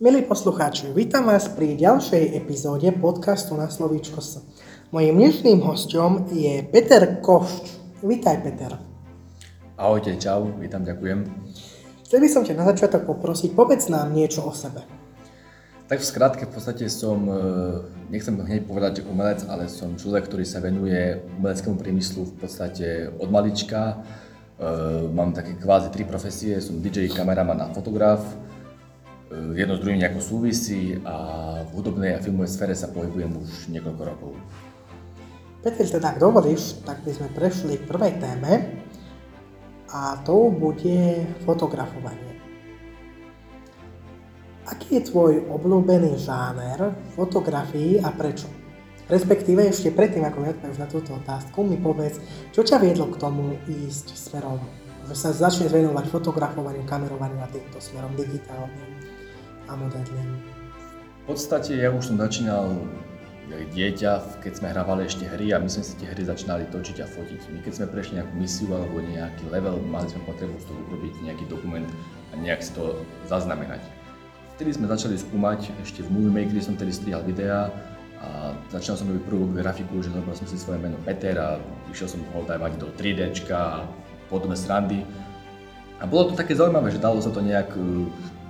Milí poslucháči, vítam vás pri ďalšej epizóde podcastu na slovíčko S. Mojím dnešným hostom je Peter Košč. Vítaj, Peter. Ahojte, čau, vítam, ďakujem. Chcel by som ťa na začiatok poprosiť, povedz nám niečo o sebe. Tak v skratke, v podstate som, e, nechcem hneď povedať, že umelec, ale som človek, ktorý sa venuje umeleckému priemyslu v podstate od malička. E, mám také kvázi tri profesie, som DJ, kameraman a fotograf jedno s druhým nejako súvisí a v hudobnej a filmovej sfére sa pohybujem už niekoľko rokov. Peter, teda ak dovolíš, tak by sme prešli k prvej téme a to bude fotografovanie. Aký je tvoj obľúbený žáner fotografii a prečo? Respektíve ešte predtým, ako mi na túto otázku, mi povedz, čo ťa viedlo k tomu ísť smerom, že sa začneš venovať fotografovaniu, kamerovaniu a týmto smerom digitálnym a modelím? V podstate ja už som začínal dieťa, keď sme hrávali ešte hry a my sme si tie hry začínali točiť a fotiť. My keď sme prešli nejakú misiu alebo nejaký level, mali sme potrebu z toho urobiť nejaký dokument a nejak si to zaznamenať. Vtedy sme začali skúmať, ešte v Movie Maker som tedy strihal videá a začal som robiť prvú grafiku, že zobral som si svoje meno Peter a išiel som ho dávať do 3D a podobné srandy. A bolo to také zaujímavé, že dalo sa to nejak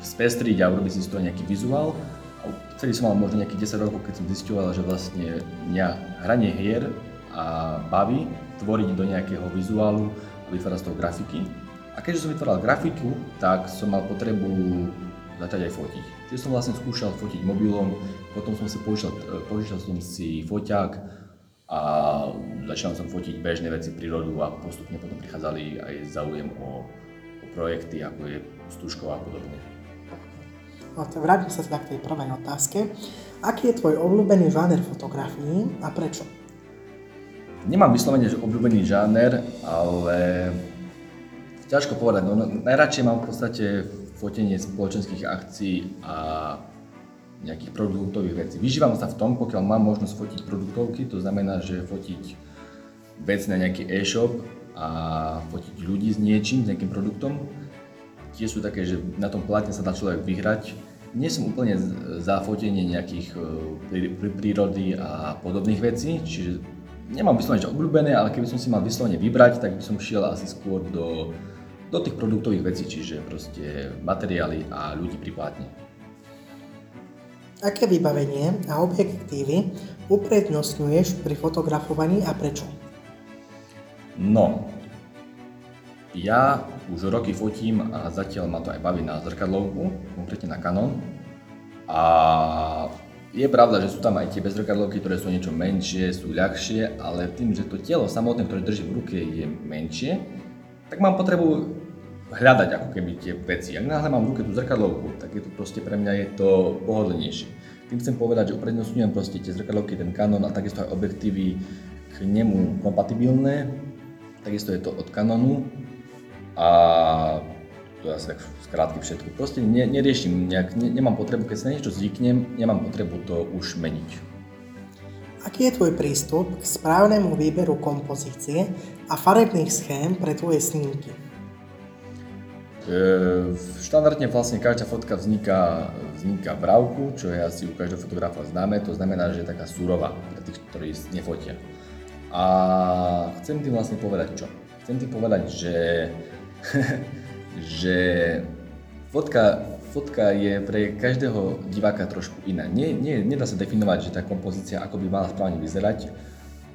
spestriť a urobiť si z toho nejaký vizuál. A vtedy som mal možno nejakých 10 rokov, keď som zistoval, že vlastne mňa hranie hier a baví tvoriť do nejakého vizuálu a vytvárať z toho grafiky. A keďže som vytváral grafiku, tak som mal potrebu začať aj fotiť. Čiže som vlastne skúšal fotiť mobilom, potom som si požičal, požičal som si foťák a začal som fotiť bežné veci, prírodu a postupne potom prichádzali aj záujem o, o projekty, ako je Stužkova a podobne. No, vrátim sa teda k tej prvej otázke. Aký je tvoj obľúbený žáner fotografií a prečo? Nemám vyslovene, že obľúbený žáner, ale ťažko povedať. No, najradšej mám v podstate fotenie spoločenských akcií a nejakých produktových vecí. Vyžívam sa v tom, pokiaľ mám možnosť fotiť produktovky, to znamená, že fotiť vec na nejaký e-shop a fotiť ľudí s niečím, s nejakým produktom, tie sú také, že na tom platne sa dá človek vyhrať. Nie som úplne za fotenie nejakých e, prírody a podobných vecí, čiže nemám vyslovene obľúbené, ale keby som si mal vyslovene vybrať, tak by som šiel asi skôr do, do tých produktových vecí, čiže proste materiály a ľudí pri plátne. Aké vybavenie a objektívy uprednostňuješ pri fotografovaní a prečo? No, ja už roky fotím a zatiaľ ma to aj baví na zrkadlovku, konkrétne na Canon. A je pravda, že sú tam aj tie bezrkadlovky, ktoré sú niečo menšie, sú ľahšie, ale tým, že to telo samotné, ktoré držím v ruke, je menšie, tak mám potrebu hľadať ako keby tie veci. Ak náhle mám v ruke tú zrkadlovku, tak je to proste pre mňa je to pohodlnejšie. Tým chcem povedať, že uprednostňujem proste tie zrkadlovky, ten Canon a takisto aj objektívy k nemu kompatibilné. Takisto je to od Canonu, a to je asi tak skrátky všetko. Proste ne, neriešim nejak, ne, nemám potrebu, keď sa niečo zvyknem, nemám potrebu to už meniť. Aký je tvoj prístup k správnemu výberu kompozície a farebných schém pre tvoje snímky? E, štandardne vlastne každá fotka vzniká, vzniká v rávku, čo je asi u každého fotografa známe, to znamená, že je taká surová pre tých, ktorí nefotia. A chcem tým vlastne povedať čo? Chcem tým povedať, že že fotka, fotka je pre každého diváka trošku iná. Nie, nie, nedá sa definovať, že tá kompozícia ako by mala správne vyzerať,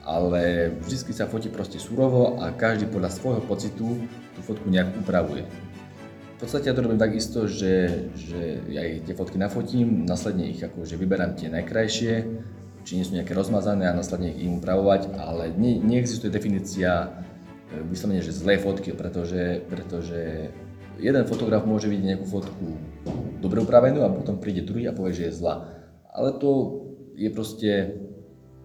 ale vždy sa fotí proste surovo a každý podľa svojho pocitu tú fotku nejak upravuje. V podstate ja to robím takisto, že, že ja tie fotky nafotím, následne ich akože vyberám tie najkrajšie, či nie sú nejaké rozmazané a následne ich im upravovať, ale nie, neexistuje definícia vyslovene, že zlé fotky, pretože, pretože jeden fotograf môže vidieť nejakú fotku dobre upravenú a potom príde druhý a povie, že je zlá. Ale to je proste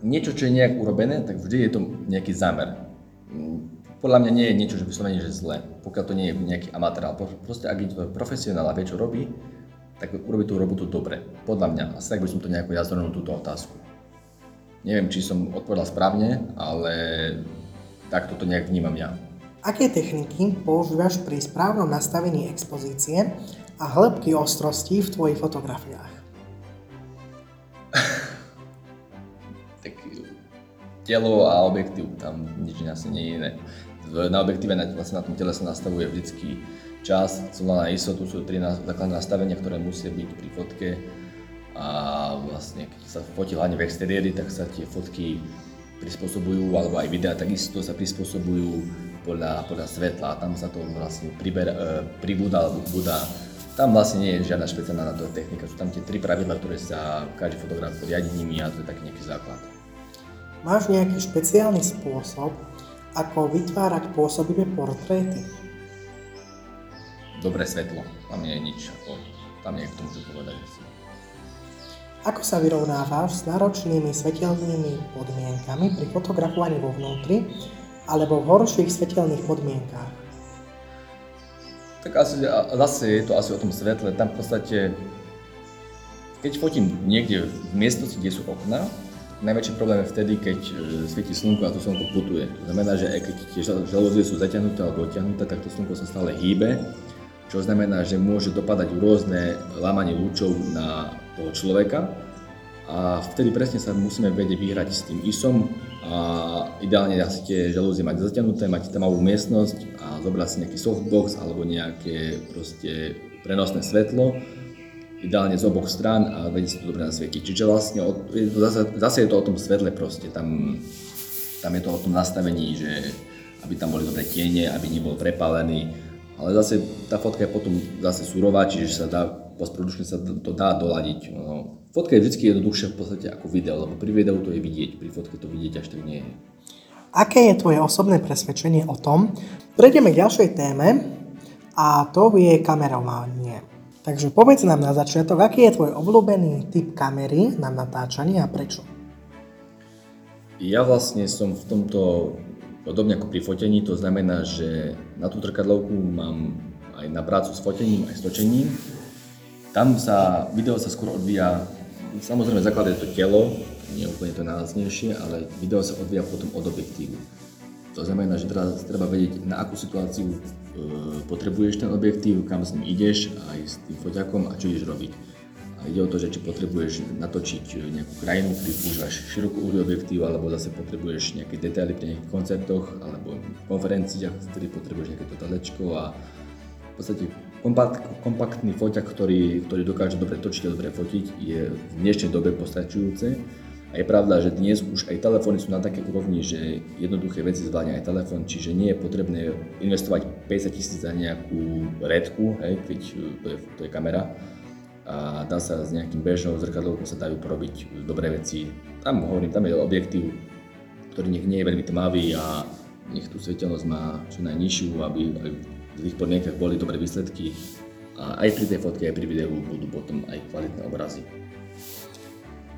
niečo, čo je nejak urobené, tak vždy je to nejaký zámer. Podľa mňa nie je niečo, že vyslovene, že zlé, pokiaľ to nie je nejaký amatér. Proste ak je to profesionál a vie, čo robí, tak urobí tú robotu dobre. Podľa mňa. Asi tak by som to nejako ja túto otázku. Neviem, či som odpovedal správne, ale tak toto nejak vnímam ja. Aké techniky používaš pri správnom nastavení expozície a hĺbky ostrosti v tvojich fotografiách? tak telo a objektív, tam nič asi nie je iné. Na objektíve vlastne na tom tele sa nastavuje vždycky čas, celá na istotu sú tri základné nastavenia, ktoré musia byť pri fotke a vlastne keď sa fotí hlavne v exteriéri, tak sa tie fotky prispôsobujú, alebo aj videá takisto sa prispôsobujú podľa, podľa svetla a tam sa to vlastne priber, e, pribúda alebo budá. Tam vlastne nie je žiadna špeciálna na to technika, sú tam tie tri pravidla, ktoré sa každý fotograf riadi nimi a to je taký nejaký základ. Máš nejaký špeciálny spôsob, ako vytvárať pôsobivé portréty? Dobré svetlo, tam nie je nič, ako, tam nie je k tomu čo povedať. Ako sa vyrovnávaš s náročnými svetelnými podmienkami pri fotografovaní vo vnútri alebo v horších svetelných podmienkách? Tak asi, zase je to asi o tom svetle. Tam v podstate, keď fotím niekde v miestnosti, kde sú okná, najväčší problém je vtedy, keď e, svieti slnko a to slnko putuje. To znamená, že aj keď tie žalúzie sú zaťahnuté alebo odťahnuté, tak to slnko sa stále hýbe, čo znamená, že môže dopadať rôzne lámanie lúčov na človeka. A vtedy presne sa musíme vedieť vyhrať s tým ISom a ideálne asi tie žalúzie mať zaťahnuté, mať tmavú miestnosť a zobrať si nejaký softbox alebo nejaké proste prenosné svetlo, ideálne z oboch strán a vedieť si to dobre nasvietiť. Čiže vlastne zase, zase je to o tom svetle proste, tam, tam je to o tom nastavení, že aby tam boli dobré tiene, aby nebol prepálený, ale zase tá fotka je potom zase surová, čiže sa dá, postprodučne sa to dá doladiť. No, Fotka je vždy jednoduchšia v podstate ako video, lebo pri videu to je vidieť, pri fotke to vidieť až tak nie je. Aké je tvoje osobné presvedčenie o tom? Prejdeme k ďalšej téme a to je kamerovanie. Takže povedz nám na začiatok, aký je tvoj obľúbený typ kamery na natáčanie a prečo? Ja vlastne som v tomto podobne ako pri fotení, to znamená, že na tú trkadlovku mám aj na prácu s fotením, aj s točením. Tam sa, video sa skôr odvíja Samozrejme, základ je to telo, nie je úplne to najlacnejšie, ale video sa odvíja potom od objektívu. To znamená, že teraz treba vedieť, na akú situáciu e, potrebuješ ten objektív, kam s ním ideš, aj s tým foťakom a čo ideš robiť. A ide o to, že či potrebuješ natočiť nejakú krajinu, ktorý používaš širokú uhly objektív, alebo zase potrebuješ nejaké detaily pri nejakých koncertoch, alebo konferenciách, v ktorých potrebuješ nejaké to a v podstate Kompakt, kompaktný foťak, ktorý, ktorý dokáže dobre točiť a dobre fotiť, je v dnešnej dobe postačujúce. A je pravda, že dnes už aj telefóny sú na také úrovni, že jednoduché veci zvládne aj telefón, čiže nie je potrebné investovať 50 tisíc za nejakú redku, hej, keď to je, to je kamera. A dá sa s nejakým bežnou zrkadlovkou sa dajú porobiť dobré veci. Tam hovorím, tam je objektív, ktorý nech nie je veľmi tmavý a nech tú svetelnosť má čo najnižšiu, aby, aby v tých podmienkach boli dobré výsledky a aj pri tej fotke, aj pri videu budú potom aj kvalitné obrazy.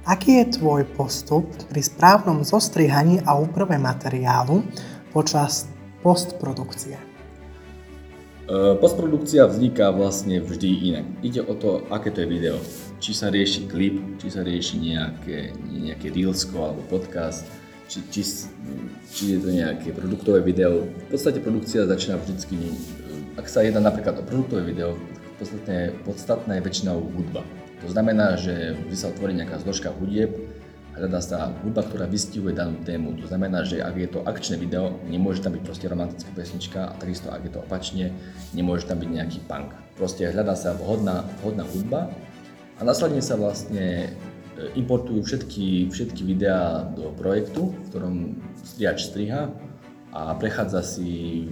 Aký je tvoj postup pri správnom zostrihaní a úprave materiálu počas postprodukcie? E, postprodukcia vzniká vlastne vždy inak. Ide o to, aké to je video. Či sa rieši klip, či sa rieši nejaké, nejaké reelsko alebo podcast, či, či, či je to nejaké produktové video. V podstate produkcia začína vždycky ak sa jedná napríklad o produktové video, podstatné, podstatná je väčšinou hudba. To znamená, že vždy sa otvorí nejaká zložka hudieb, hľadá sa hudba, ktorá vystihuje danú tému. To znamená, že ak je to akčné video, nemôže tam byť proste romantická pesnička a takisto ak je to opačne, nemôže tam byť nejaký punk. Proste hľadá sa vhodná, vhodná hudba a následne sa vlastne importujú všetky, všetky videá do projektu, v ktorom striač striha a prechádza si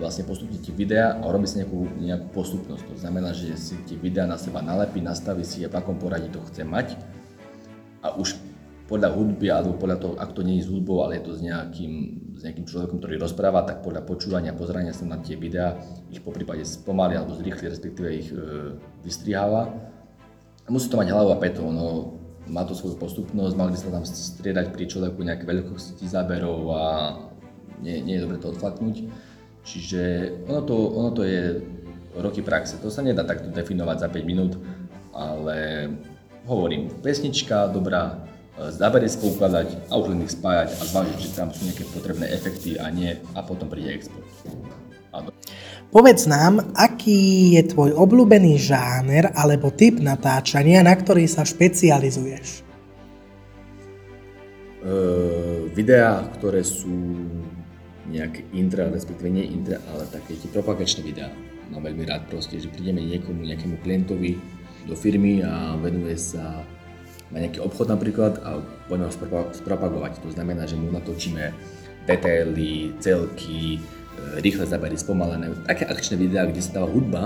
vlastne postupne tie videá a robí si nejakú, nejakú postupnosť. To znamená, že si tie videá na seba nalepí, nastaví si, v akom poradí to chce mať a už podľa hudby alebo podľa toho, ak to nie je s hudbou, ale je to s nejakým, s nejakým človekom, ktorý rozpráva, tak podľa počúvania, pozerania sa na tie videá ich po prípade spomalí alebo zrýchli, respektíve ich e, vystriháva. A musí to mať hlavu a peto, no, má to svoju postupnosť, mali by sa tam striedať pri človeku nejaké veľkosti záberov a nie, nie je dobre to odflaknúť. Čiže ono to, ono to je roky praxe. To sa nedá takto definovať za 5 minút, ale hovorím, pesnička dobrá, zábery spoukladať a už len ich spájať a zvážiť, či tam sú nejaké potrebné efekty a nie a potom príde export. Povedz nám, aký je tvoj obľúbený žáner alebo typ natáčania, na ktorý sa špecializuješ? Uh, videá, ktoré sú nejaké intra, respektíve nie intra, ale také tie propagačné videá. Mám veľmi rád proste, že prídeme niekomu, nejakému klientovi do firmy a venuje sa na nejaký obchod napríklad a poďme ho spropagovať. To znamená, že mu natočíme detaily, celky, e, rýchle zábery, spomalené. Také akčné videá, kde sa dáva hudba,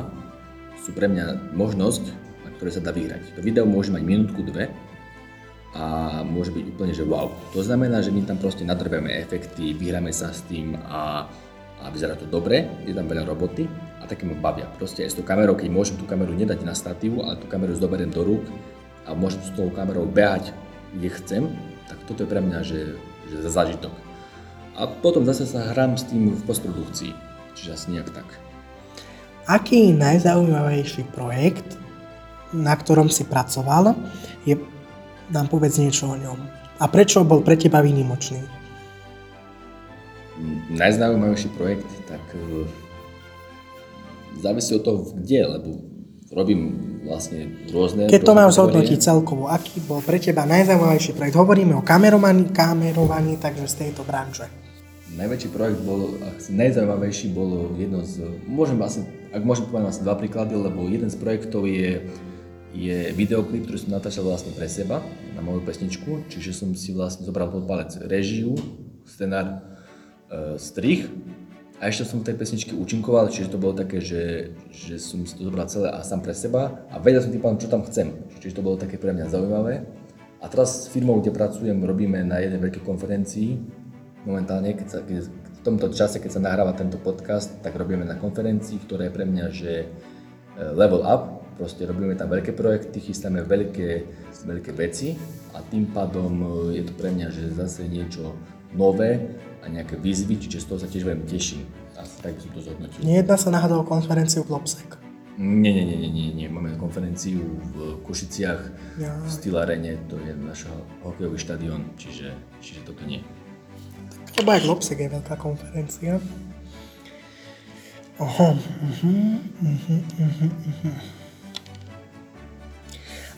sú pre mňa možnosť, na ktoré sa dá vyhrať. To video môže mať minútku, dve a môže byť úplne, že wow. To znamená, že my tam proste nadrbeme efekty, vyhráme sa s tým a, a vyzerá to dobre, je tam veľa roboty a také ma bavia. Proste aj s tou kamerou, keď môžem tú kameru nedať na statívu, ale tú kameru zoberiem do rúk a môžem s tou kamerou behať, kde chcem, tak toto je pre mňa, že, že zážitok. A potom zase sa hrám s tým v postprodukcii, čiže asi nejak tak. Aký najzaujímavejší projekt, na ktorom si pracoval, je, nám povedz niečo o ňom. A prečo bol pre teba výnimočný? Najzaujímavejší projekt, tak uh, závisí od toho, kde, lebo robím vlastne rôzne... Keď to mám zhodnotiť celkovo, aký bol pre teba najzaujímavejší projekt? Hovoríme o kamerovaní, kamerovaní, takže z tejto branže. Najväčší projekt bol, najzaujímavejší bolo jedno z, môžem asi, ak môžem povedať asi dva príklady, lebo jeden z projektov je, je videoklip, ktorý som natáčal vlastne pre seba na moju pesničku, čiže som si vlastne zobral pod palec režiu, scenár, e, strich a ešte som v tej pesničke účinkoval, čiže to bolo také, že, že som si to zobral celé a sám pre seba a vedel som tým pádom, čo tam chcem. Čiže to bolo také pre mňa zaujímavé. A teraz s firmou, kde pracujem, robíme na jednej veľkej konferencii. Momentálne, keď sa, keď, v tomto čase, keď sa nahráva tento podcast, tak robíme na konferencii, ktorá je pre mňa, že e, level up. Proste robíme tam veľké projekty, chystáme veľké, veľké veci a tým pádom e, je to pre mňa, že zase niečo nové a nejaké výzvy, čiže z toho sa tiež veľmi teším. Asi tak som to zhodnotil. Nejedná sa náhodou o konferenciu v Lopsek? Nie, nie, nie, nie, nie, nie. Máme konferenciu v Košiciach, ja. v Steel Arene, to je náš hokejový štadión, čiže, čiže toto nie. Lebo aj Lopsek je veľká konferencia. Oho, uh-huh, uh-huh, uh-huh, uh-huh.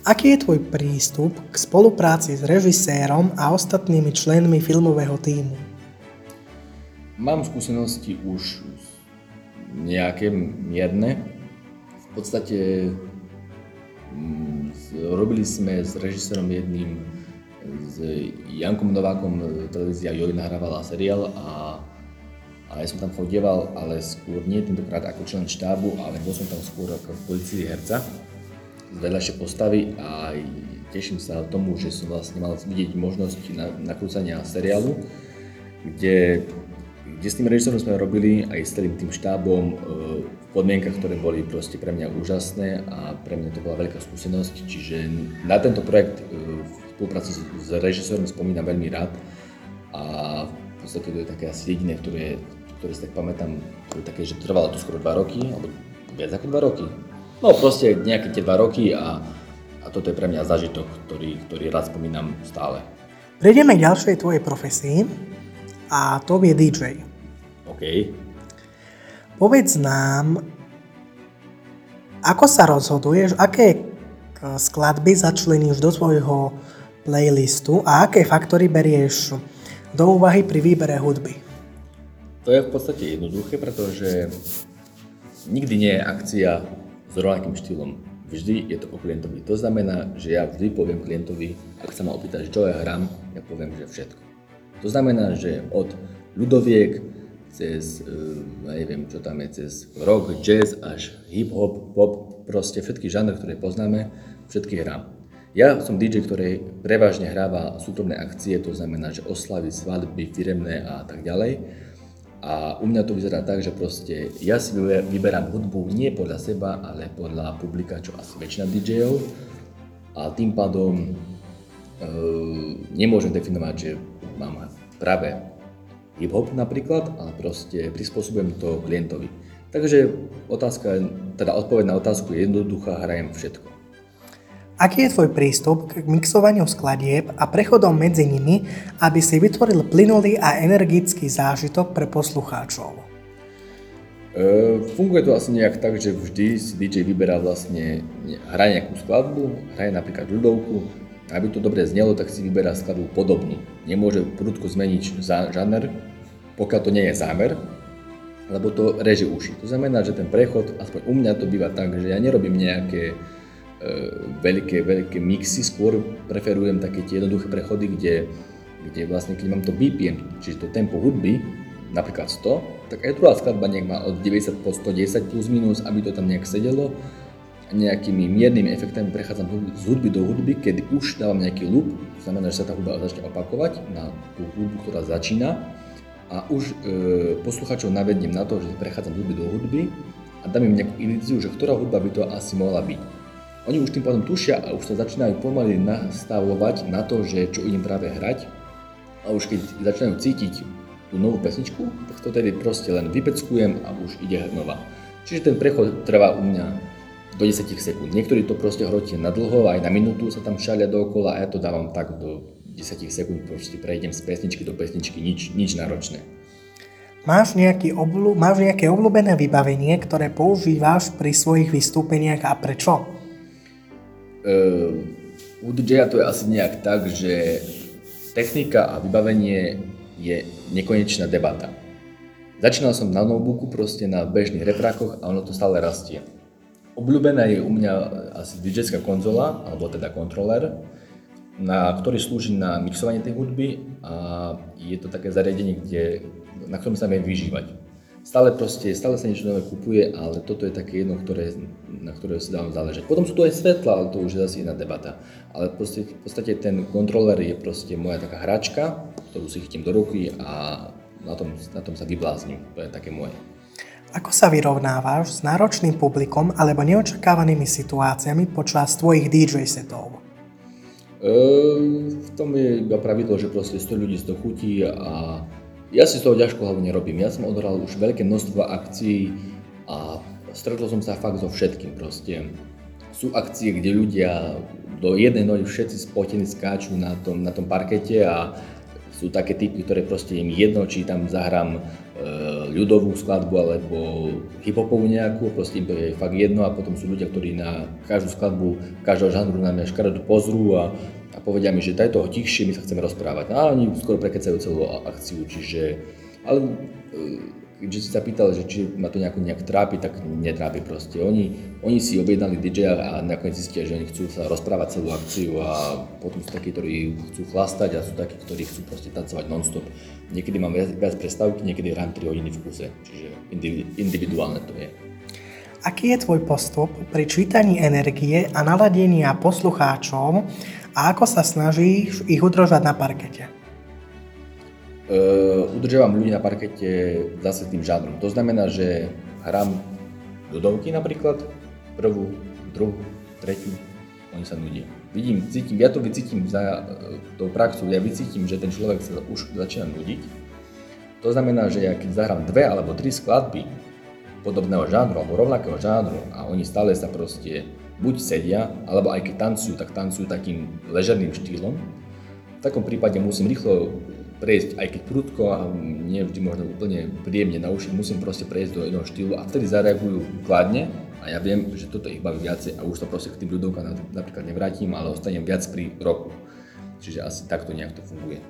Aký je tvoj prístup k spolupráci s režisérom a ostatnými členmi filmového týmu? Mám skúsenosti už nejaké mierne. V podstate mm, robili sme s režisérom jedným, s Jankom Novákom, televízia Joj nahrávala seriál a, a ja som tam chodieval, ale skôr nie tentokrát ako člen štábu, ale bol som tam skôr ako v policii herca z vedľajšej postavy a teším sa tomu, že som vlastne mal vidieť možnosť nakrúcania seriálu, kde kde s tým režisérom sme robili aj s celým tým štábom e, v podmienkach, ktoré boli proste pre mňa úžasné a pre mňa to bola veľká skúsenosť, čiže na tento projekt e, v spolupráci s režisérom spomínam veľmi rád a v podstate to je také asi jediné, ktoré, ktoré si tak pamätám, to je také, že trvalo to skoro 2 roky, alebo viac ako 2 roky. No proste nejaké tie 2 roky a, a toto je pre mňa zažitok, ktorý, ktorý rád spomínam stále. Prejdeme k ďalšej tvojej profesii a to je DJ. OK. Povedz nám, ako sa rozhoduješ, aké skladby začleníš do svojho playlistu a aké faktory berieš do úvahy pri výbere hudby? To je v podstate jednoduché, pretože nikdy nie je akcia s rovnakým štýlom. Vždy je to o klientovi. To znamená, že ja vždy poviem klientovi, ak sa ma opýta, čo ja hrám, ja poviem, že všetko. To znamená, že od ľudoviek, cez, eh, ja neviem, čo tam je, cez rock, jazz až hip-hop, pop, proste všetky žánry, ktoré poznáme, všetky hrám. Ja som DJ, ktorý prevažne hráva súkromné akcie, to znamená, že oslavy, svadby, firemné a tak ďalej. A u mňa to vyzerá tak, že proste ja si vyberám hudbu nie podľa seba, ale podľa publika, čo asi väčšina DJov. A tým pádom e, nemôžem definovať, že mám práve hip-hop napríklad, ale proste prispôsobujem to klientovi. Takže otázka, teda odpoveď na otázku je jednoduchá, hrajem všetko. Aký je tvoj prístup k mixovaniu skladieb a prechodom medzi nimi, aby si vytvoril plynulý a energický zážitok pre poslucháčov? E, funguje to asi nejak tak, že vždy si DJ vyberá vlastne, hraje nejakú skladbu, hraje napríklad ľudovku, aby to dobre znelo, tak si vyberá skladbu podobnú. Nemôže prudko zmeniť žáner, pokiaľ to nie je zámer, lebo to reže uši. To znamená, že ten prechod, aspoň u mňa to býva tak, že ja nerobím nejaké e, veľké, veľké mixy, skôr preferujem také tie jednoduché prechody, kde, kde vlastne keď mám to BPM, čiže to tempo hudby, napríklad 100, tak aj druhá skladba nech má od 90 po 110 plus minus, aby to tam nejak sedelo nejakými miernymi efektami prechádzam z hudby do hudby, kedy už dávam nejaký loop, to znamená, že sa tá hudba začne opakovať na tú hudbu, ktorá začína a už e, posluchačov navednem na to, že prechádzam z hudby do hudby a dám im nejakú ilíciu, že ktorá hudba by to asi mohla byť. Oni už tým pádom tušia a už sa začínajú pomaly nastavovať na to, že čo idem práve hrať a už keď začínajú cítiť tú novú pesničku, tak to tedy proste len vypeckujem a už ide nová. Čiže ten prechod trvá u mňa do 10 sekúnd. Niektorí to proste hrotia na dlho, aj na minútu sa tam šalia dookola a ja to dávam tak do 10 sekúnd, proste prejdem z pesničky do pesničky, nič, nič náročné. Máš, nejaký oblu, máš nejaké obľúbené vybavenie, ktoré používáš pri svojich vystúpeniach a prečo? Uh, u dj to je asi nejak tak, že technika a vybavenie je nekonečná debata. Začínal som na notebooku, proste na bežných reprákoch a ono to stále rastie. Obľúbená je u mňa asi dj konzola, alebo teda kontroler, na, ktorý slúži na mixovanie tej hudby a je to také zariadenie, kde, na ktorom sa viem vyžívať. Stále proste, stále sa niečo nové kupuje, ale toto je také jedno, ktoré, na ktoré si dávam záležať. Potom sú tu aj svetla, ale to už je zase iná debata. Ale proste, v podstate ten kontroler je proste moja taká hračka, ktorú si chytím do ruky a na tom, na tom sa vyblázním. To je také moje. Ako sa vyrovnávaš s náročným publikom alebo neočakávanými situáciami počas tvojich DJ setov? E, v tom je iba pravidlo, že proste 100 ľudí to chutí a ja si z toho ťažko hlavne nerobím. Ja som odhral už veľké množstvo akcií a stretol som sa fakt so všetkým proste. Sú akcie, kde ľudia do jednej nohy všetci spotení skáču na tom, na tom parkete a sú také typy, ktoré proste im jedno, či tam zahrám ľudovú skladbu alebo hiphopovú nejakú, proste im to je fakt jedno a potom sú ľudia, ktorí na každú skladbu, každého žánru na mňa škaredu pozrú a, a povedia mi, že daj toho tichšie, my sa chceme rozprávať. A oni skoro prekecajú celú akciu, čiže, ale keďže si sa pýtal, že či ma to nejako nejak trápi, tak netrápi proste. Oni, oni si objednali DJ a nakoniec zistia, že oni chcú sa rozprávať celú akciu a potom sú takí, ktorí chcú chlastať a sú takí, ktorí chcú proste tancovať non-stop. Niekedy mám viac, viac prestávky, niekedy hrám 3 hodiny v kuse, čiže individuálne to je. Aký je tvoj postup pri čítaní energie a naladenia poslucháčov a ako sa snažíš ich udržať na parkete? Uh, udržiavam ľudí na parkete zase tým žánrom. To znamená, že hrám ľudovky napríklad, prvú, druhú, tretiu, oni sa nudia. Vidím, cítim, ja to vycítim za uh, tou praxou, ja vycítim, že ten človek sa už začína nudiť. To znamená, že ja keď zahrám dve alebo tri skladby podobného žánru alebo rovnakého žánru a oni stále sa proste buď sedia, alebo aj keď tancujú, tak tancujú takým ležerným štýlom, v takom prípade musím rýchlo prejsť, aj keď prudko a nie vždy možno úplne príjemne na uši, musím proste prejsť do jedného štýlu a vtedy zareagujú kladne a ja viem, že toto ich baví viacej a už sa proste k tým ľudovkám napríklad nevrátim, ale ostanem viac pri roku. Čiže asi takto nejak to funguje.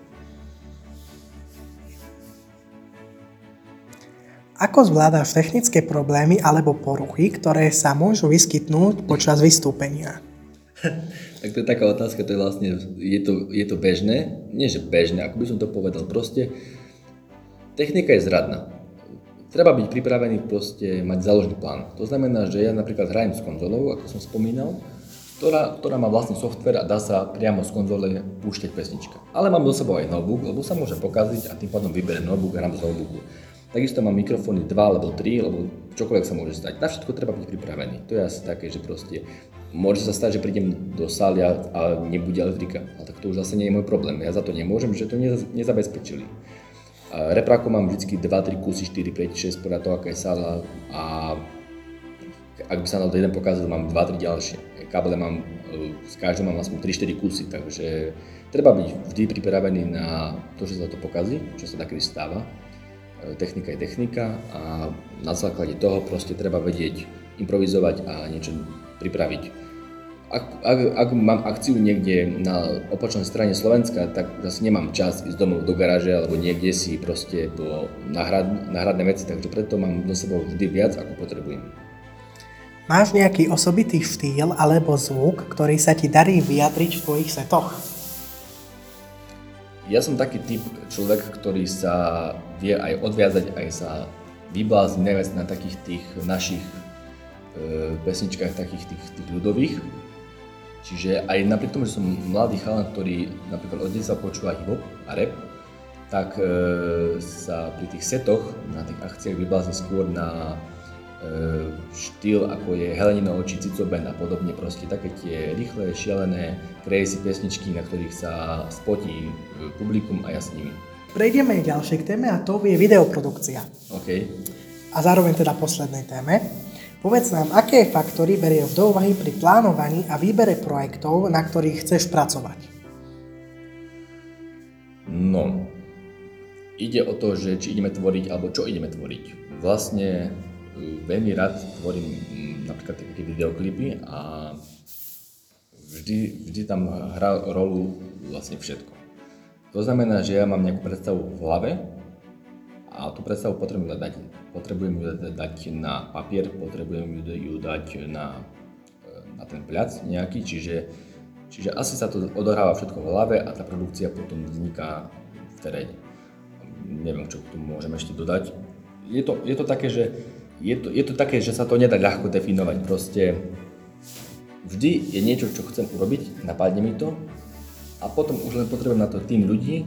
Ako zvládaš technické problémy alebo poruchy, ktoré sa môžu vyskytnúť počas vystúpenia? tak to je taká otázka, to je vlastne, je to, je to bežné, nie že bežné, ako by som to povedal, proste technika je zradná. Treba byť pripravený proste mať založený plán. To znamená, že ja napríklad hrajem s konzolou, ako som spomínal, ktorá, ktorá má vlastný software a dá sa priamo z konzole púšťať pesnička. Ale mám do sebou aj notebook, lebo sa môže pokaziť a tým pádom vyberiem notebook a hrám z notebooku. Takisto mám mikrofóny 2 alebo 3, lebo čokoľvek sa môže stať. Na všetko treba byť pripravený. To je asi také, že proste môže sa stať, že prídem do sály a, a nebude elektrika. A tak to už zase nie je môj problém. Ja za to nemôžem, že to nezabezpečili. A mám vždy 2-3 kusy, 4, 5, 6 podľa toho, aká je sála a ak by sa na to jeden pokazil, mám 2-3 ďalšie. Káble mám z každého mám aspoň 3-4 kusy, takže treba byť vždy pripravený na to, že sa to pokazí, čo sa takedy stáva. E, technika je technika a na základe toho proste treba vedieť improvizovať a niečo pripraviť. Ak, ak, ak mám akciu niekde na opačnej strane Slovenska, tak zase nemám čas ísť domov do garáže alebo niekde si proste po náhrad, náhradné veci, takže preto mám do sebou vždy viac, ako potrebujem. Máš nejaký osobitý štýl alebo zvuk, ktorý sa ti darí vyjadriť v tvojich setoch? Ja som taký typ človek, ktorý sa vie aj odviazať, aj sa vyblázni najviac na takých tých našich pesničkách, takých tých, tých ľudových. Čiže aj napriek tomu, že som mladý chalan, ktorý napríklad od sa počúva hip a rap, tak e, sa pri tých setoch, na tých akciách vyblázni skôr na E, štýl ako je Helenino oči, Cicoben a podobne, proste také tie rýchle, šialené, crazy pesničky, na ktorých sa spotí e, publikum a ja s nimi. Prejdeme k ďalšej téme a to je videoprodukcia. OK. A zároveň teda poslednej téme. Povedz nám, aké faktory berie do úvahy pri plánovaní a výbere projektov, na ktorých chceš pracovať? No, ide o to, že či ideme tvoriť, alebo čo ideme tvoriť. Vlastne veľmi rád tvorím mm, napríklad také videoklipy a vždy, vždy tam hrá rolu vlastne všetko. To znamená, že ja mám nejakú predstavu v hlave a tú predstavu potrebujem dať, potrebujem ju dať na papier, potrebujem ju dať na, na ten pliac nejaký, čiže, čiže asi sa to odohráva všetko v hlave a tá produkcia potom vzniká v teréne. Neviem, čo k tomu môžem ešte dodať. Je to, je to také, že je to, je to také, že sa to nedá ľahko definovať. Proste vždy je niečo, čo chcem urobiť, napadne mi to a potom už len potrebujem na to tým ľudí,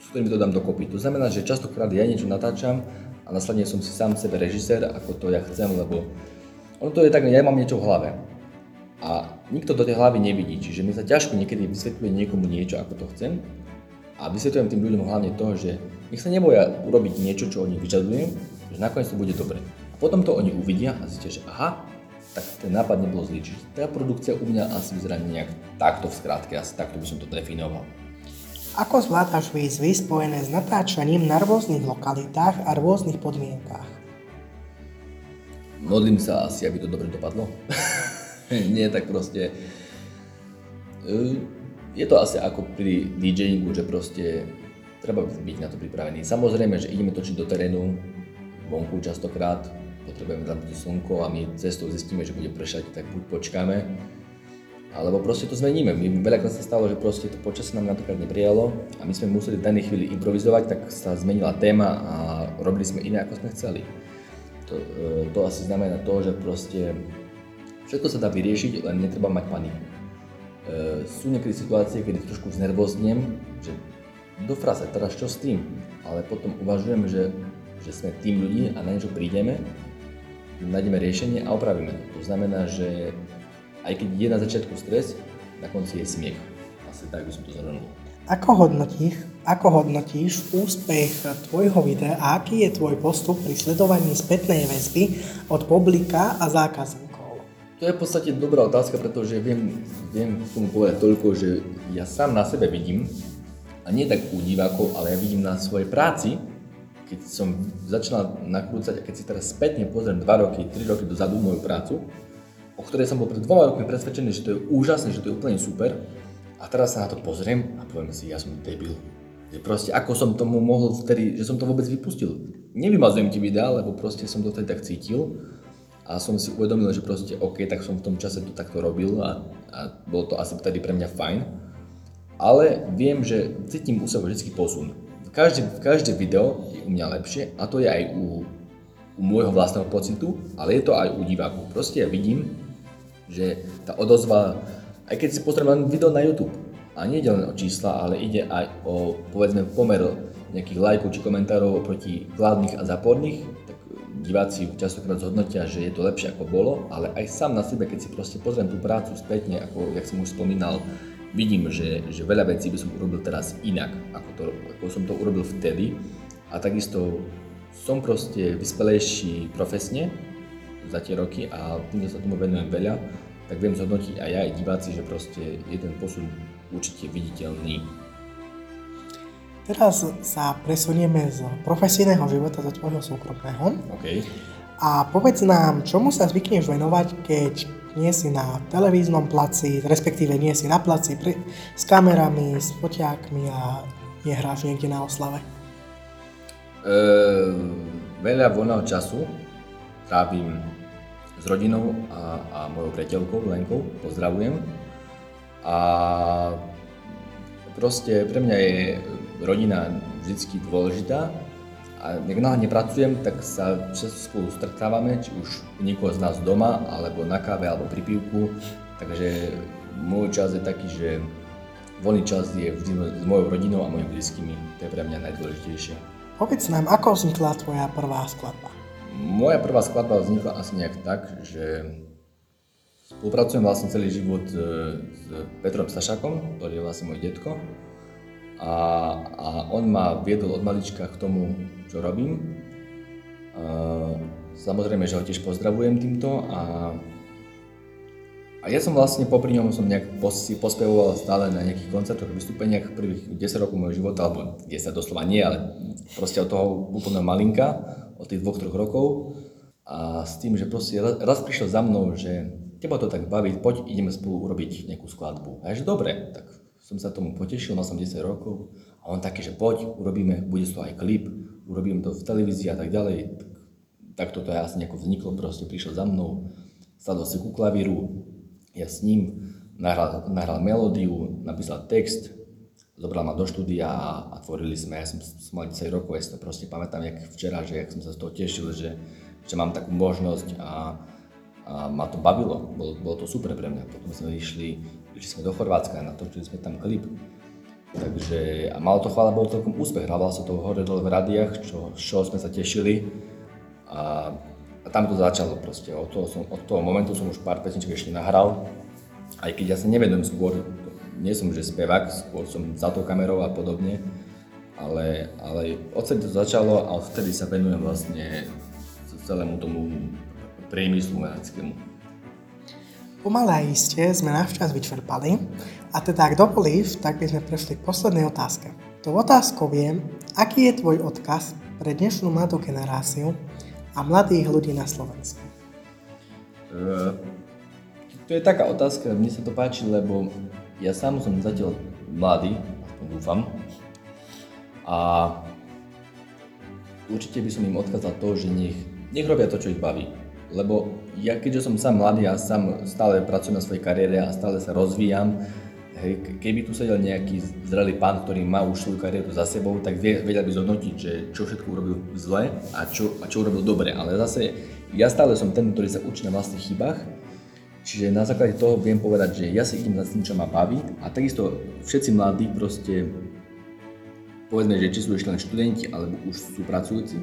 s ktorými to dám dokopy. To znamená, že častokrát ja niečo natáčam a následne som si sám sebe režisér, ako to ja chcem, lebo ono to je tak, ja mám niečo v hlave a nikto do tej hlavy nevidí, čiže mi sa ťažko niekedy vysvetľuje niekomu niečo, ako to chcem a vysvetľujem tým ľuďom hlavne to, že nech sa neboja urobiť niečo, čo oni vyžadujem, že nakoniec to bude dobre. Potom to oni uvidia a zistia, že aha, tak ten nápad nebol zlý. Čiže tá produkcia u mňa asi vyzerá nejak takto v skratke, asi takto by som to definoval. Ako zvládaš výzvy spojené s natáčaním na rôznych lokalitách a rôznych podmienkách? Modlím sa asi, aby to dobre dopadlo. Nie, tak proste... E, je to asi ako pri DJingu, že proste treba byť na to pripravený. Samozrejme, že ideme točiť do terénu, vonku častokrát, potrebujeme tam slnko a my cestou zistíme, že bude pršať, tak buď počkáme, alebo proste to zmeníme. My veľakrát sa stalo, že proste to počasie nám napríklad neprijalo a my sme museli v danej chvíli improvizovať, tak sa zmenila téma a robili sme iné, ako sme chceli. To, e, to asi znamená to, že proste všetko sa dá vyriešiť, len netreba mať paniku. E, sú niekedy situácie, kedy trošku znervoznem, že do frase, teraz čo s tým? Ale potom uvažujem, že, že sme tým ľudí a na niečo prídeme nájdeme riešenie a opravíme to. To znamená, že aj keď je na začiatku stres, na konci je smiech. Asi tak by som to zhrnul. Ako hodnotíš, ako hodnotíš úspech tvojho videa a aký je tvoj postup pri sledovaní spätnej väzby od publika a zákazníkov? To je v podstate dobrá otázka, pretože viem, viem k tomu povedať toľko, že ja sám na sebe vidím, a nie tak u divákov, ale ja vidím na svojej práci, keď som začal nakrúcať a keď si teraz spätne pozriem 2 roky, 3 roky dozadu moju prácu, o ktorej som bol pred dvoma rokmi presvedčený, že to je úžasné, že to je úplne super, a teraz sa na to pozriem a poviem si, ja som debil. Že proste ako som tomu mohol vtedy, že som to vôbec vypustil. Nevymazujem ti videa, lebo proste som to tak cítil a som si uvedomil, že proste OK, tak som v tom čase to takto robil a, a bolo to asi vtedy pre mňa fajn. Ale viem, že cítim u seba vždy posun každé, každé video je u mňa lepšie a to je aj u, u môjho vlastného pocitu, ale je to aj u divákov. Proste ja vidím, že tá odozva, aj keď si pozriem len video na YouTube, a nie ide len o čísla, ale ide aj o, povedzme, pomer nejakých lajkov či komentárov proti kladných a záporných, tak diváci častokrát zhodnotia, že je to lepšie ako bolo, ale aj sám na sebe, keď si proste pozriem tú prácu spätne, ako jak som už spomínal, vidím, že, že veľa vecí by som urobil teraz inak, ako, to, ako som to urobil vtedy. A takisto som proste vyspelejší profesne za tie roky a tým, sa tomu venujem veľa. tak viem zhodnotiť aj ja, aj diváci, že proste je ten posun určite viditeľný. Teraz sa presunieme z profesijného života do tvojho súkromného. Okay. A povedz nám, čomu sa zvykneš venovať, keď nie si na televíznom placi, respektíve nie si na placi pri, s kamerami, s foťákmi a nehráš niekde na oslave? E, veľa voľného času trávim s rodinou a, a mojou priateľkou Lenkou, pozdravujem. A proste pre mňa je rodina vždy dôležitá a nech náhle nepracujem, tak sa často spolu stretávame, či už niekoho z nás doma, alebo na káve, alebo pri pivku. Takže môj čas je taký, že voľný čas je vždy s mojou rodinou a mojimi blízkymi. To je pre mňa najdôležitejšie. Povedz nám, ako vznikla tvoja prvá skladba? Moja prvá skladba vznikla asi nejak tak, že spolupracujem vlastne celý život e, s Petrom Stašakom, ktorý je vlastne môj detko. A, a on ma viedol od malička k tomu, čo robím. A, samozrejme, že ho tiež pozdravujem týmto a, a ja som vlastne popri ňom som nejak pos, pospevoval stále na nejakých koncertoch, vystúpeniach prvých 10 rokov môjho života, alebo 10 doslova nie, ale proste od toho úplne malinka od tých dvoch, troch rokov a s tým, že proste raz, raz prišiel za mnou, že teba to tak baví, poď ideme spolu urobiť nejakú skladbu. A ja že dobre, tak som sa tomu potešil, mal som 10 rokov a on taký, že poď, urobíme, bude to aj klip, urobím to v televízii a tak ďalej. Tak, tak toto asi nejako vzniklo, proste prišiel za mnou, sadol si ku klavíru, ja s ním nahral, nahral melódiu, napísal text, zobral ma do štúdia a, a tvorili sme, ja som, som mal 10 rokov, ja si to proste pamätám, jak včera, že jak som sa z toho tešil, že, že mám takú možnosť a, a ma to bavilo, bolo, bolo to super pre mňa. Potom sme išli, išli sme do Chorvátska, natočili sme tam klip. Takže, a malo to chvála, bol celkom úspech, hrával sa to hore dole v radiách, čo, čo sme sa tešili. A, a tam to začalo proste, od toho, som, od toho momentu som už pár pesniček ešte nahral, aj keď ja sa nevedujem skôr nie som že spevák, skôr som za tou kamerou a podobne, ale, ale odtedy to začalo a odtedy sa venujem vlastne celému tomu priemyslu umeleckému. Pomalé iste sme navčas vyčerpali a teda ak dovolíš, tak by sme prešli k poslednej otázke. To otázkou je, aký je tvoj odkaz pre dnešnú mladú generáciu a mladých ľudí na Slovensku? Uh, to je taká otázka, mne sa to páči, lebo ja sám som zatiaľ mladý, dúfam. A určite by som im odkázal to, že nech, nech robia to, čo ich baví. Lebo ja keďže som sám mladý a sám stále pracujem na svojej kariére a stále sa rozvíjam, hej, keby tu sedel nejaký zrelý pán, ktorý má už svoju kariéru za sebou, tak vie, vedel by zhodnotiť, že čo všetko urobil zle a čo, a čo urobil dobre. Ale zase ja stále som ten, ktorý sa učí na vlastných chybách Čiže na základe toho viem povedať, že ja si idem za tým, čo ma baví a takisto všetci mladí proste, povedzme, že či sú ešte len študenti alebo už sú pracujúci,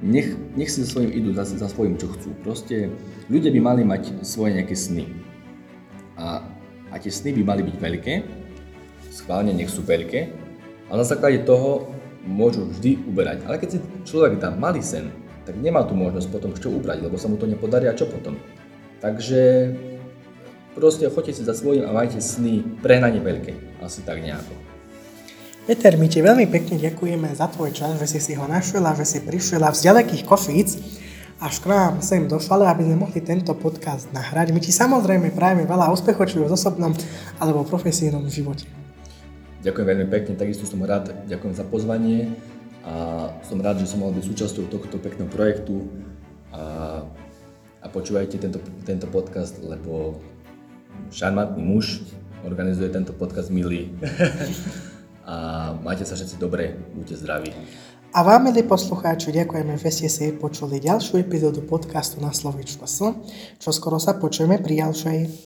nech, nech si za svojím idú, za, za svojím, čo chcú. Proste ľudia by mali mať svoje nejaké sny. A, a tie sny by mali byť veľké, schválne nech sú veľké, a na základe toho môžu vždy uberať. Ale keď si človek dá malý sen, tak nemá tu možnosť potom čo ubrať, lebo sa mu to nepodarí a čo potom. Takže proste choďte si za svojím a majte sny prehnane veľké. Asi tak nejako. Peter, my ti veľmi pekne ďakujeme za tvoj čas, že si si ho našiel a že si prišiel z ďalekých Košíc až k nám sem došli, aby sme mohli tento podcast nahrať. My ti samozrejme prajeme veľa úspechov, či v osobnom alebo profesijnom živote. Ďakujem veľmi pekne, takisto som rád, ďakujem za pozvanie a som rád, že som mohol byť súčasťou tohto pekného projektu. A a počúvajte tento, tento podcast, lebo šarmantný muž organizuje tento podcast milý. a majte sa všetci dobre, buďte zdraví. A vám, milí poslucháči, ďakujeme, že ste si počuli ďalšiu epizódu podcastu na Slovičko S, čo skoro sa počujeme pri ďalšej.